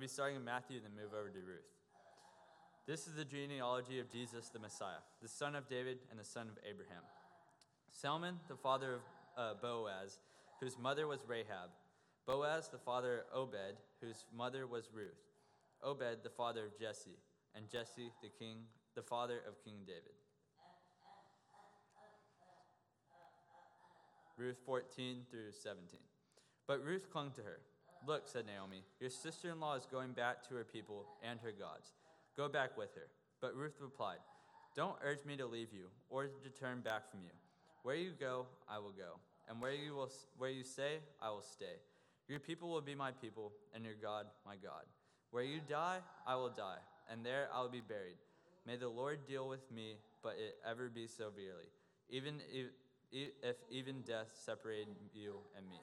I'll be starting in Matthew and then move over to Ruth. This is the genealogy of Jesus the Messiah, the son of David and the son of Abraham. Salmon, the father of uh, Boaz, whose mother was Rahab. Boaz, the father of Obed, whose mother was Ruth. Obed, the father of Jesse, and Jesse, the king, the father of King David. Ruth 14 through 17. But Ruth clung to her. Look, said Naomi, your sister in law is going back to her people and her gods. Go back with her. But Ruth replied, Don't urge me to leave you or to turn back from you. Where you go, I will go, and where you, will, where you stay, I will stay. Your people will be my people, and your God my God. Where you die, I will die, and there I will be buried. May the Lord deal with me, but it ever be severely, even if, if even death separated you and me.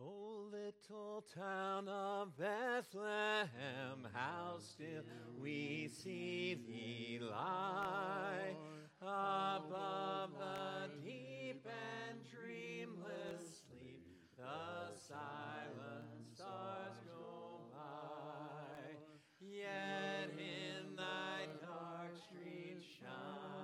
Oh, little town of Bethlehem, how still we see thee lie above the deep and dreamless sleep. The silent stars go by, yet in thy dark street shine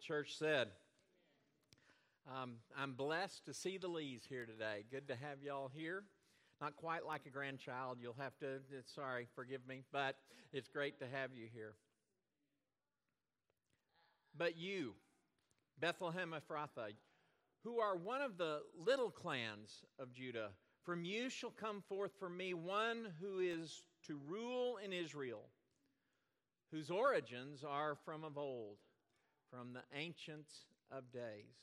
church said, um, I'm blessed to see the Lees here today. Good to have y'all here. Not quite like a grandchild. You'll have to, sorry, forgive me, but it's great to have you here. But you, Bethlehem Ephrathah, who are one of the little clans of Judah, from you shall come forth for me one who is to rule in Israel, whose origins are from of old, from the ancients of days.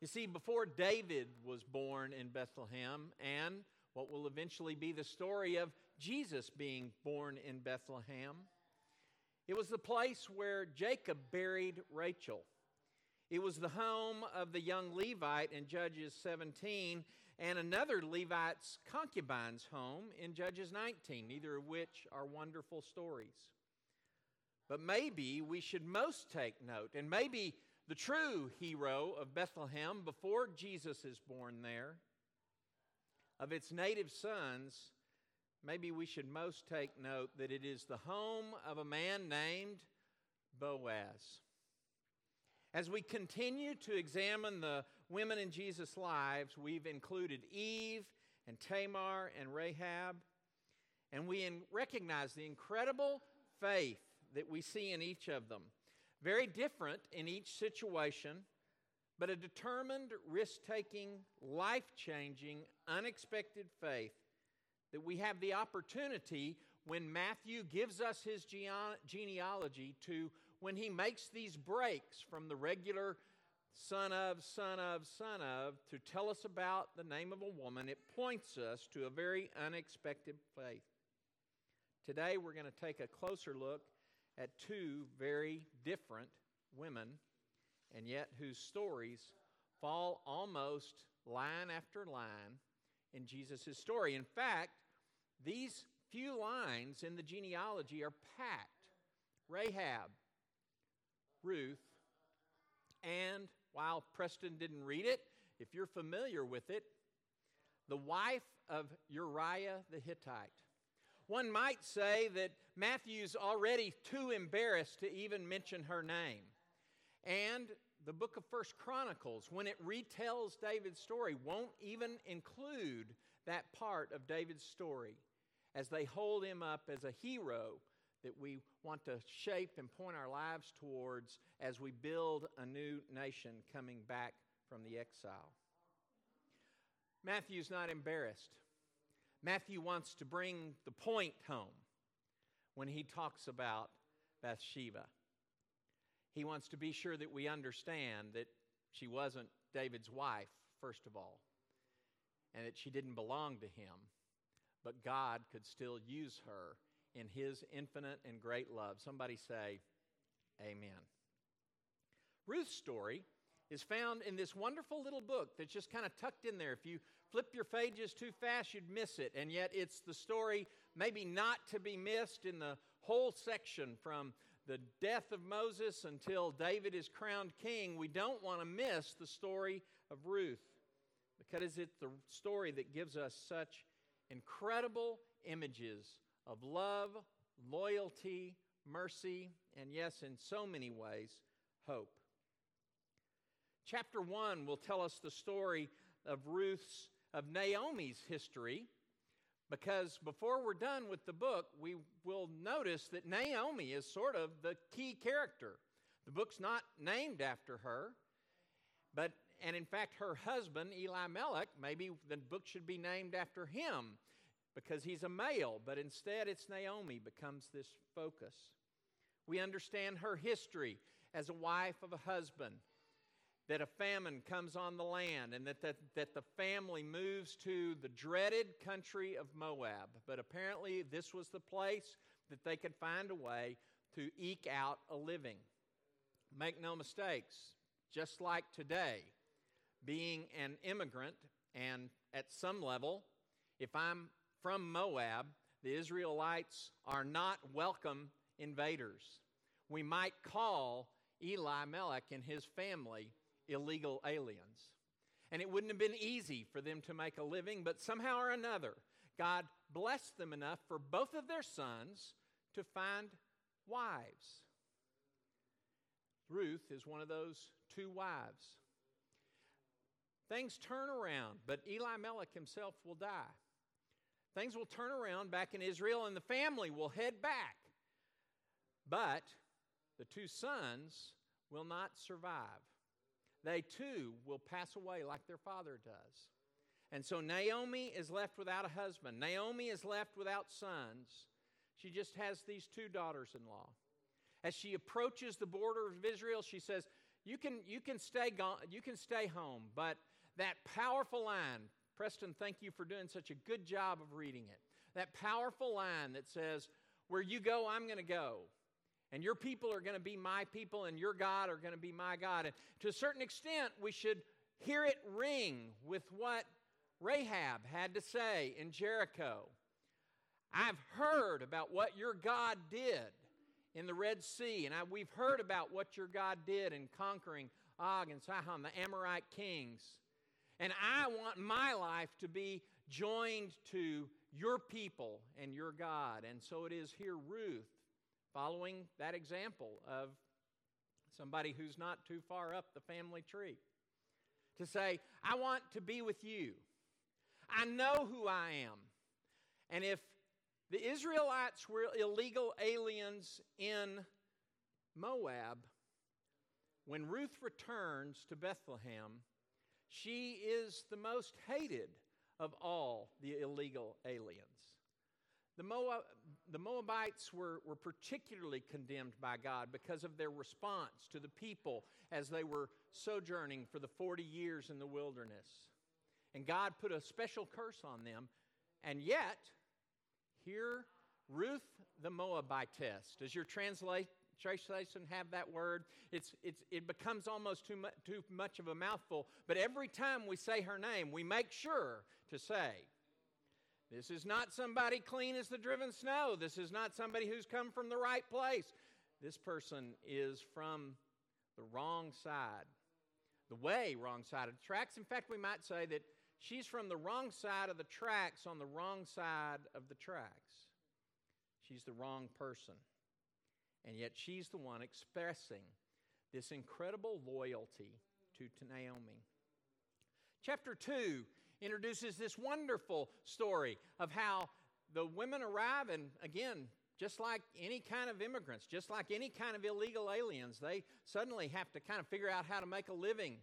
You see, before David was born in Bethlehem, and what will eventually be the story of Jesus being born in Bethlehem, it was the place where Jacob buried Rachel. It was the home of the young Levite in Judges 17 and another Levite's concubine's home in Judges 19, neither of which are wonderful stories. But maybe we should most take note, and maybe the true hero of Bethlehem before Jesus is born there, of its native sons, maybe we should most take note that it is the home of a man named Boaz. As we continue to examine the women in Jesus' lives, we've included Eve and Tamar and Rahab, and we recognize the incredible faith that we see in each of them. Very different in each situation, but a determined, risk taking, life changing, unexpected faith that we have the opportunity when Matthew gives us his gene- genealogy to when he makes these breaks from the regular son of, son of, son of to tell us about the name of a woman, it points us to a very unexpected faith. Today we're going to take a closer look at two very different women, and yet whose stories fall almost line after line in Jesus' story. In fact, these few lines in the genealogy are packed. Rahab, Ruth, and while Preston didn't read it, if you're familiar with it, the wife of Uriah the Hittite. One might say that Matthew's already too embarrassed to even mention her name. And the book of First Chronicles, when it retells David's story, won't even include that part of David's story as they hold him up as a hero that we want to shape and point our lives towards as we build a new nation coming back from the exile. Matthew's not embarrassed. Matthew wants to bring the point home when he talks about Bathsheba. He wants to be sure that we understand that she wasn't David's wife, first of all, and that she didn't belong to him, but God could still use her in his infinite and great love. Somebody say, Amen. Ruth's story is found in this wonderful little book that's just kind of tucked in there. If you flip your pages too fast, you'd miss it. And yet, it's the story, maybe not to be missed, in the whole section from the death of Moses until David is crowned king. We don't want to miss the story of Ruth because it's the story that gives us such incredible images of love, loyalty, mercy, and yes, in so many ways, hope. Chapter 1 will tell us the story of Ruth's, of Naomi's history, because before we're done with the book, we will notice that Naomi is sort of the key character. The book's not named after her, but, and in fact, her husband, Elimelech, maybe the book should be named after him because he's a male, but instead it's Naomi becomes this focus. We understand her history as a wife of a husband, that a famine comes on the land, and that, that, that the family moves to the dreaded country of Moab. But apparently, this was the place that they could find a way to eke out a living. Make no mistakes, just like today, being an immigrant, and at some level, if I'm from Moab, the Israelites are not welcome invaders. We might call Eli Elimelech and his family illegal aliens. And it wouldn't have been easy for them to make a living, but somehow or another, God blessed them enough for both of their sons to find wives. Ruth is one of those two wives. Things turn around, but Elimelech himself will die. Things will turn around back in Israel, and the family will head back. But the two sons will not survive. They too will pass away like their father does. And so Naomi is left without a husband. Naomi is left without sons. She just has these two daughters in law. As she approaches the border of Israel, she says, you can, you, can stay gone, you can stay home, but that powerful line, Preston, thank you for doing such a good job of reading it. That powerful line that says, Where you go, I'm going to go. And your people are going to be my people, and your God are going to be my God. And to a certain extent, we should hear it ring with what Rahab had to say in Jericho. I've heard about what your God did in the Red Sea, and I, we've heard about what your God did in conquering Og and Sihon, the Amorite kings. And I want my life to be joined to your people and your God. And so it is here, Ruth, following that example of somebody who's not too far up the family tree, to say, I want to be with you. I know who I am. And if the Israelites were illegal aliens in Moab, when Ruth returns to Bethlehem, she is the most hated of all the illegal aliens. The, Moab, the Moabites were, were particularly condemned by God because of their response to the people as they were sojourning for the 40 years in the wilderness. And God put a special curse on them. And yet, here, Ruth the Moabitess. Does your translation have that word? It's, it's, it becomes almost too, mu- too much of a mouthful, but every time we say her name, we make sure to say, This is not somebody clean as the driven snow. This is not somebody who's come from the right place. This person is from the wrong side, the way wrong side of the tracks. In fact, we might say that she's from the wrong side of the tracks on the wrong side of the tracks. She's the wrong person. And yet she's the one expressing this incredible loyalty to, Naomi. Chapter 2 introduces this wonderful story of how the women arrive, and again, just like any kind of immigrants, just like any kind of illegal aliens, they suddenly have to kind of figure out how to make a living.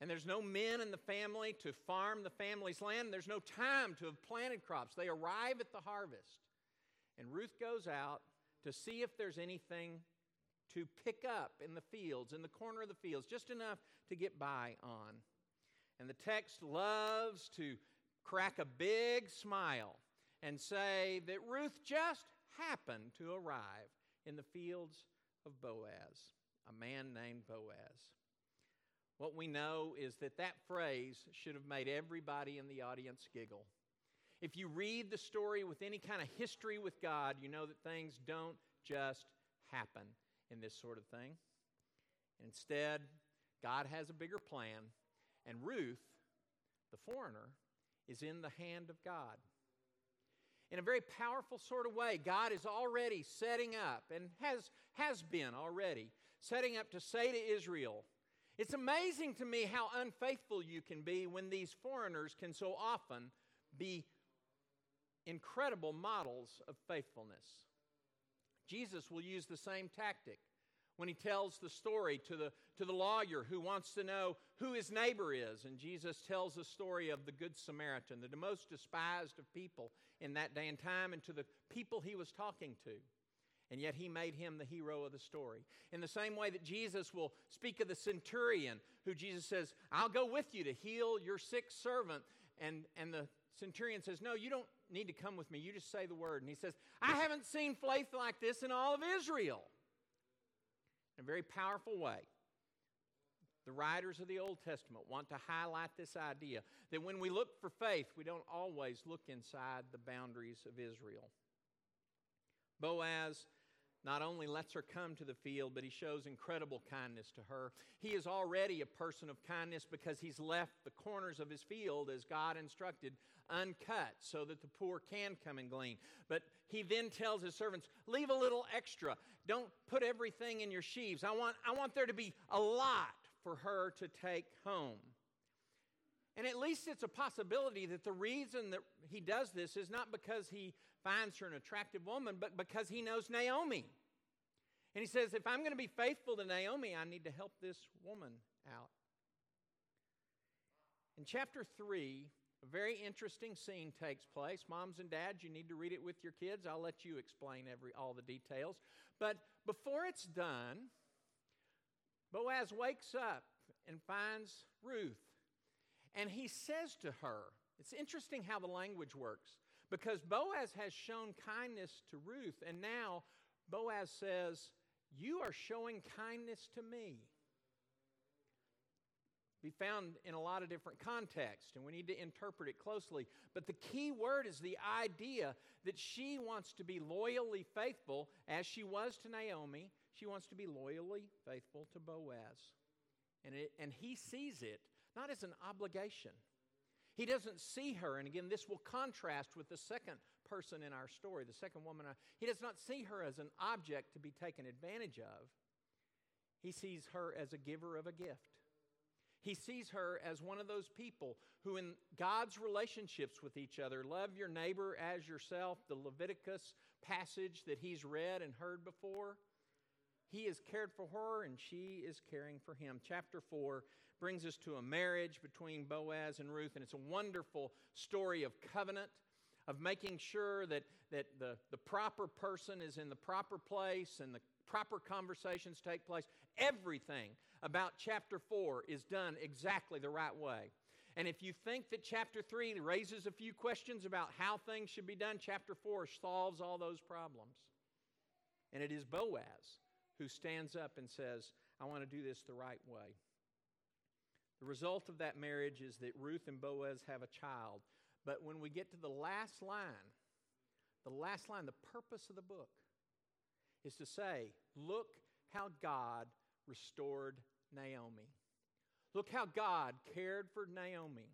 And there's no men in the family to farm the family's land. There's no time to have planted crops. They arrive at the harvest. And Ruth goes out to see if there's anything to pick up in the fields, in the corner of the fields, just enough to get by on. And the text loves to crack a big smile and say that Ruth just happened to arrive in the fields of Boaz, a man named Boaz. What we know is that that phrase should have made everybody in the audience giggle. If you read the story with any kind of history with God, you know that things don't just happen in this sort of thing. Instead, God has a bigger plan, and Ruth, the foreigner, is in the hand of God. In a very powerful sort of way, God is already setting up and has, has been already setting up to say to Israel, It's amazing to me how unfaithful you can be when these foreigners can so often be incredible models of faithfulness. Jesus will use the same tactic when he tells the story to the, to the lawyer who wants to know who his neighbor is. And Jesus tells the story of the Good Samaritan, the most despised of people in that day and time, and to the people he was talking to. And yet he made him the hero of the story. In the same way that Jesus will speak of the centurion, who Jesus says, I'll go with you to heal your sick servant. And, and the centurion says, No, you don't need to come with me. You just say the word. And he says, I haven't seen faith like this in all of Israel. In a very powerful way, the writers of the Old Testament want to highlight this idea that when we look for faith, we don't always look inside the boundaries of Israel. Boaz not only lets her come to the field, but he shows incredible kindness to her. He is already a person of kindness because he's left the corners of his field as God instructed uncut so that the poor can come and glean. But he then tells his servants, Leave a little extra. Don't put everything in your sheaves. I want, I want there to be a lot for her to take home. And at least it's a possibility that the reason that he does this is not because he finds her an attractive woman, but because he knows Naomi. And he says, if I'm going to be faithful to Naomi, I need to help this woman out. In chapter 3, a very interesting scene takes place. Moms and dads, you need to read it with your kids. I'll let you explain every, all the details. But before it's done, Boaz wakes up and finds Ruth. And he says to her, it's interesting how the language works because Boaz has shown kindness to Ruth, and now Boaz says, You are showing kindness to me be found in a lot of different contexts, and we need to interpret it closely. But the key word is the idea that she wants to be loyally faithful, as she was to Naomi. She wants to be loyally faithful to Boaz. And, it, and he sees it not as an obligation. He doesn't see her, and again, this will contrast with the second person in our story, the second woman. Uh, he does not see her as an object to be taken advantage of. He sees her as a giver of a gift. He sees her as one of those people who, in God's relationships with each other, love your neighbor as yourself, the Leviticus passage that he's read and heard before. He has cared for her and she is caring for him. Chapter 4 brings us to a marriage between Boaz and Ruth, and it's a wonderful story of covenant, of making sure that, that the, the proper person is in the proper place and the proper conversations take place. Everything about chapter 4 is done exactly the right way. And if you think that chapter 3 raises a few questions about how things should be done, chapter 4 solves all those problems. And it is Boaz who stands up and says, I want to do this the right way. The result of that marriage is that Ruth and Boaz have a child. But when we get to the last line, the last line, the purpose of the book is to say, Look how God restored Naomi. Look how God cared for Naomi.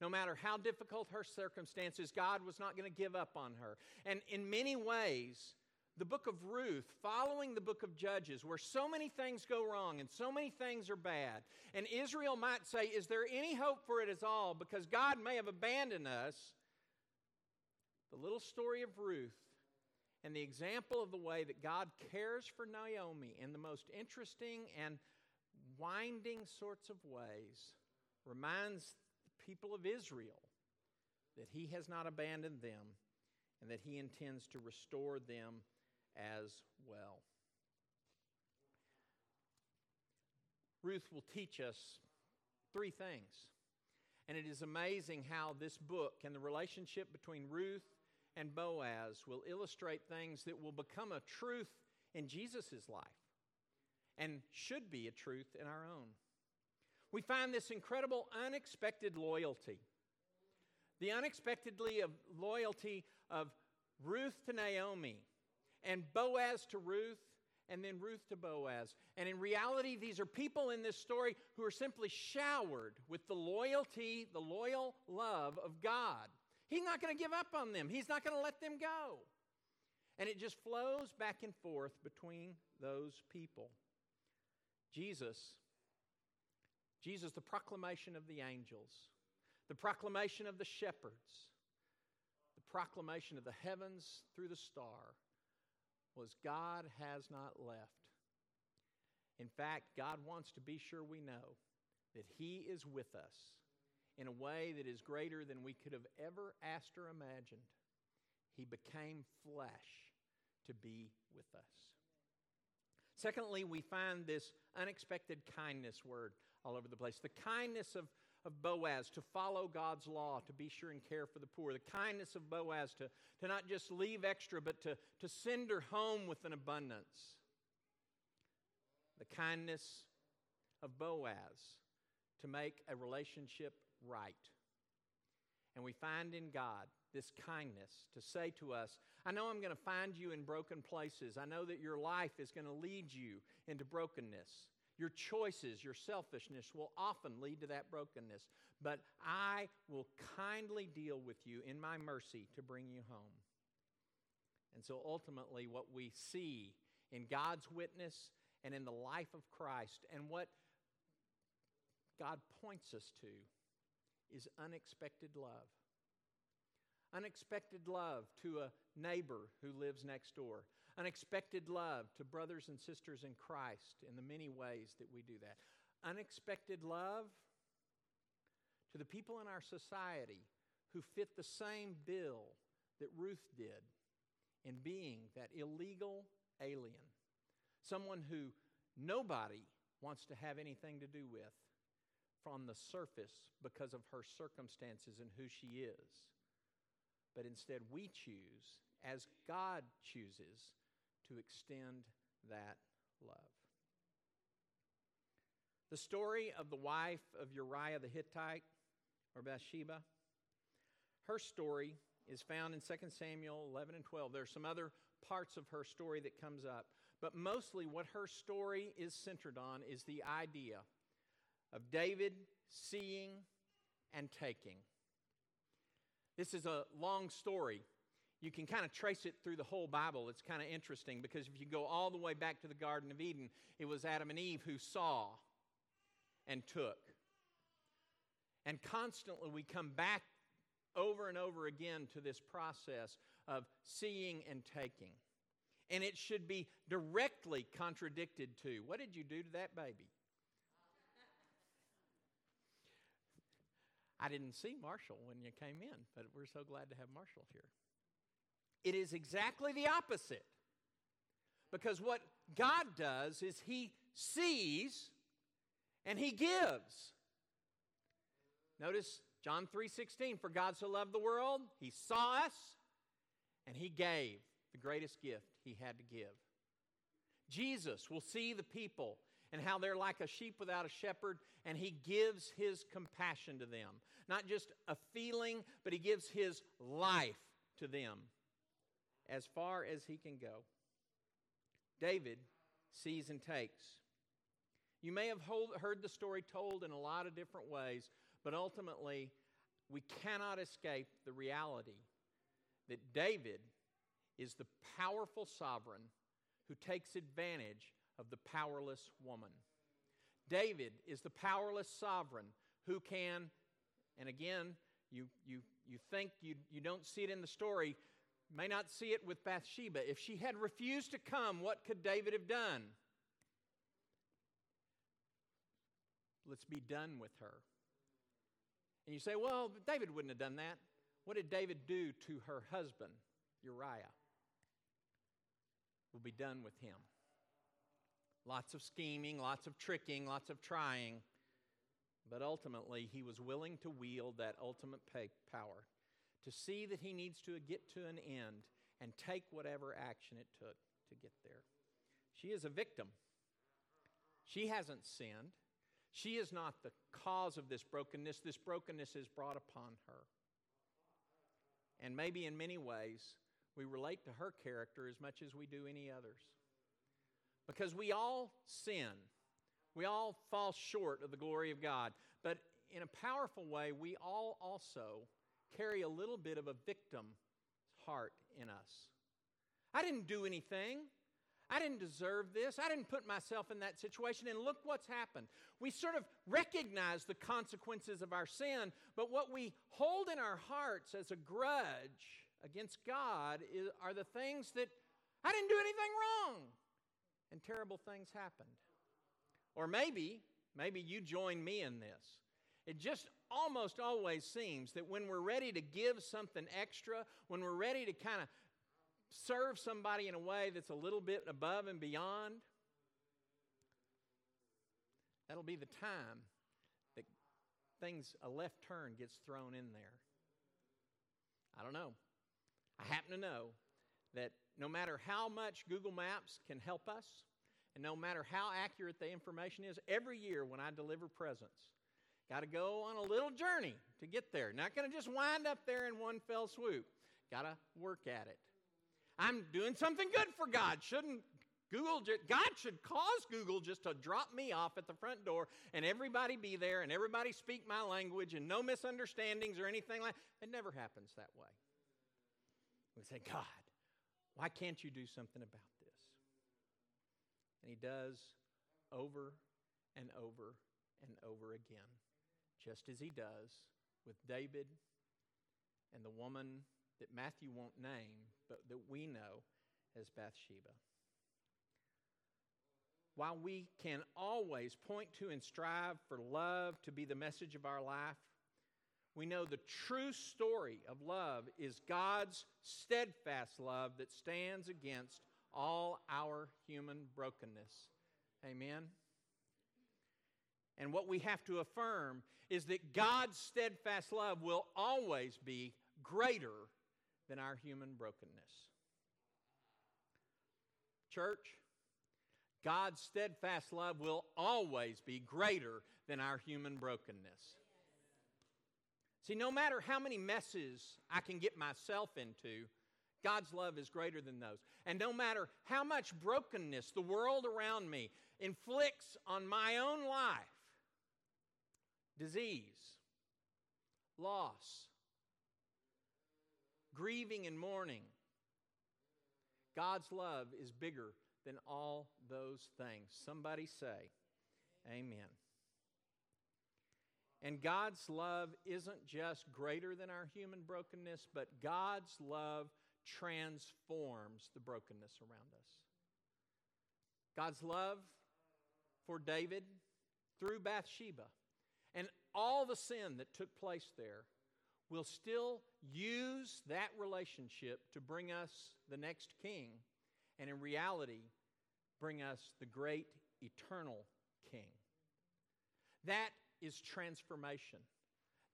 No matter how difficult her circumstances, God was not going to give up on her. And in many ways, the book of Ruth, following the book of Judges, where so many things go wrong and so many things are bad. And Israel might say, Is there any hope for it at all? Because God may have abandoned us. The little story of Ruth and the example of the way that God cares for Naomi in the most interesting and winding sorts of ways reminds the people of Israel that He has not abandoned them and that He intends to restore them as well. Ruth will teach us three things. And it is amazing how this book and the relationship between Ruth and Boaz will illustrate things that will become a truth in Jesus' life and should be a truth in our own. We find this incredible unexpected loyalty. The unexpectedly of loyalty of Ruth to Naomi and Boaz to Ruth, and then Ruth to Boaz. And in reality, these are people in this story who are simply showered with the loyalty, the loyal love of God. He's not going to give up on them, He's not going to let them go. And it just flows back and forth between those people. Jesus, Jesus, the proclamation of the angels, the proclamation of the shepherds, the proclamation of the heavens through the star, was God has not left. In fact, God wants to be sure we know that He is with us in a way that is greater than we could have ever asked or imagined. He became flesh to be with us. Secondly, we find this unexpected kindness word all over the place. The kindness of of Boaz to follow God's law, to be sure and care for the poor. The kindness of Boaz to, to not just leave extra, but to, to send her home with an abundance. The kindness of Boaz to make a relationship right. And we find in God this kindness to say to us, I know I'm going to find you in broken places. I know that your life is going to lead you into brokenness. Your choices, your selfishness will often lead to that brokenness. But I will kindly deal with you in my mercy to bring you home. And so ultimately, what we see in God's witness and in the life of Christ and what God points us to is unexpected love. Unexpected love to a neighbor who lives next door Unexpected love to brothers and sisters in Christ in the many ways that we do that. Unexpected love to the people in our society who fit the same bill that Ruth did in being that illegal alien. Someone who nobody wants to have anything to do with from the surface because of her circumstances and who she is. But instead, we choose, as God chooses, to extend that love. The story of the wife of Uriah the Hittite, or Bathsheba, her story is found in 2 Samuel 11 and 12. There are some other parts of her story that comes up, but mostly what her story is centered on is the idea of David seeing and taking. This is a long story, you can kind of trace it through the whole Bible. It's kind of interesting because if you go all the way back to the Garden of Eden, it was Adam and Eve who saw and took. And constantly we come back over and over again to this process of seeing and taking. And it should be directly contradicted to what did you do to that baby? I didn't see Marshall when you came in, but we're so glad to have Marshall here. It is exactly the opposite. Because what God does is He sees and He gives. Notice John 3:16 for God so loved the world he saw us and he gave the greatest gift he had to give. Jesus will see the people and how they're like a sheep without a shepherd and he gives his compassion to them. Not just a feeling, but he gives his life to them as far as he can go. David sees and takes. You may have heard the story told in a lot of different ways, but ultimately, we cannot escape the reality that David is the powerful sovereign who takes advantage of the powerless woman. David is the powerless sovereign who can, and again, you, you, you think you, you don't see it in the story, may not see it with Bathsheba. If she had refused to come, what could David have done? Let's be done with her. And you say, well, David wouldn't have done that. What did David do to her husband, Uriah? We'll be done with him. Lots of scheming, lots of tricking, lots of trying. But ultimately, he was willing to wield that ultimate power to see that he needs to get to an end and take whatever action it took to get there. She is a victim. She hasn't sinned. She is not the cause of this brokenness. This brokenness is brought upon her. And maybe in many ways, we relate to her character as much as we do any others. Because we all sin, we all fall short of the glory of God. But in a powerful way, we all also carry a little bit of a victim heart in us. I didn't do anything. I didn't deserve this. I didn't put myself in that situation. And look what's happened. We sort of recognize the consequences of our sin, but what we hold in our hearts as a grudge against God is, are the things that I didn't do anything wrong. And terrible things happened. Or maybe, maybe you join me in this. It just almost always seems that when we're ready to give something extra, when we're ready to kind of serve somebody in a way that's a little bit above and beyond, that'll be the time that things, a left turn gets thrown in there. I don't know. I happen to know that no matter how much Google Maps can help us, and no matter how accurate the information is, every year when I deliver presents, got to go on a little journey to get there. Not going to just wind up there in one fell swoop. Got to work at it. I'm doing something good for God. Shouldn't Google, God should cause Google just to drop me off at the front door and everybody be there and everybody speak my language and no misunderstandings or anything like It never happens that way. We say, God, why can't you do something about this? And he does over and over and over again, just as he does with David and the woman that Matthew won't name, but that we know as Bathsheba. While we can always point to and strive for love to be the message of our life, we know the true story of love is God's steadfast love that stands against all our human brokenness. Amen. And what we have to affirm is that God's steadfast love will always be greater than our human brokenness. Church, God's steadfast love will always be greater than our human brokenness. See, no matter how many messes I can get myself into, God's love is greater than those. And no matter how much brokenness the world around me inflicts on my own life disease, loss, grieving and mourning God's love is bigger than all those things. Somebody say, Amen. And God's love isn't just greater than our human brokenness, but God's love transforms the brokenness around us. God's love for David through Bathsheba and all the sin that took place there will still use that relationship to bring us the next king, and in reality, bring us the great eternal king. That is transformation.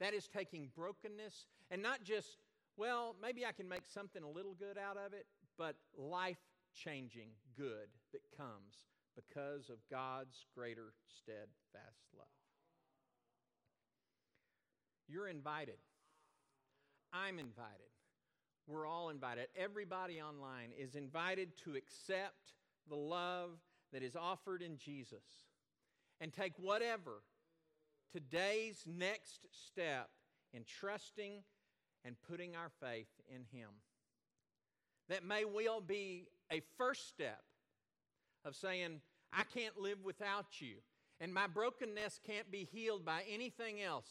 That is taking brokenness and not just, well, maybe I can make something a little good out of it, but life changing good that comes because of God's greater steadfast love. You're invited. I'm invited. We're all invited. Everybody online is invited to accept the love that is offered in Jesus and take whatever today's next step in trusting and putting our faith in Him. That may well be a first step of saying, I can't live without you, and my brokenness can't be healed by anything else.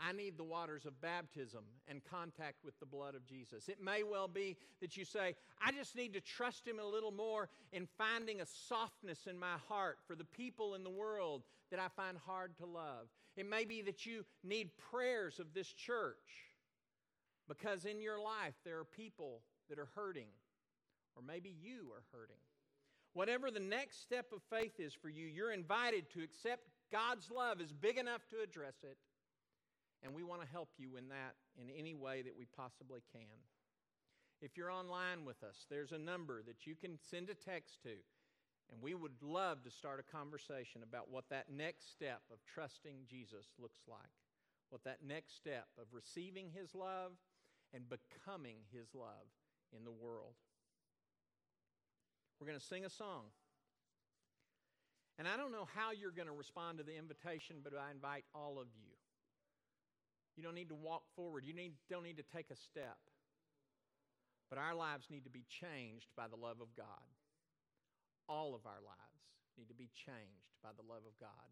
I need the waters of baptism and contact with the blood of Jesus. It may well be that you say, I just need to trust Him a little more in finding a softness in my heart for the people in the world that I find hard to love. It may be that you need prayers of this church because in your life there are people that are hurting, or maybe you are hurting. Whatever the next step of faith is for you, you're invited to accept God's love is big enough to address it and we want to help you in that in any way that we possibly can. If you're online with us, there's a number that you can send a text to, and we would love to start a conversation about what that next step of trusting Jesus looks like, what that next step of receiving His love and becoming His love in the world. We're going to sing a song. And I don't know how you're going to respond to the invitation, but I invite all of you you don't need to walk forward. You need, don't need to take a step. But our lives need to be changed by the love of God. All of our lives need to be changed by the love of God.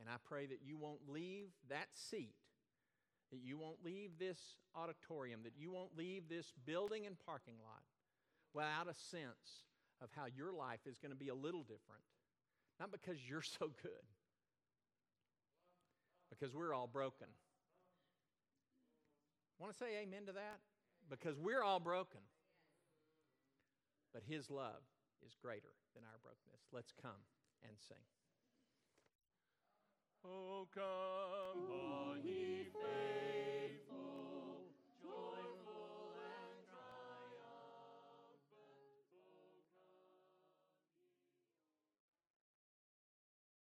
And I pray that you won't leave that seat, that you won't leave this auditorium, that you won't leave this building and parking lot without a sense of how your life is going to be a little different. Not because you're so good, because we're all broken. Want to say amen to that? Because we're all broken. But His love is greater than our brokenness. Let's come and sing. Oh, come, ye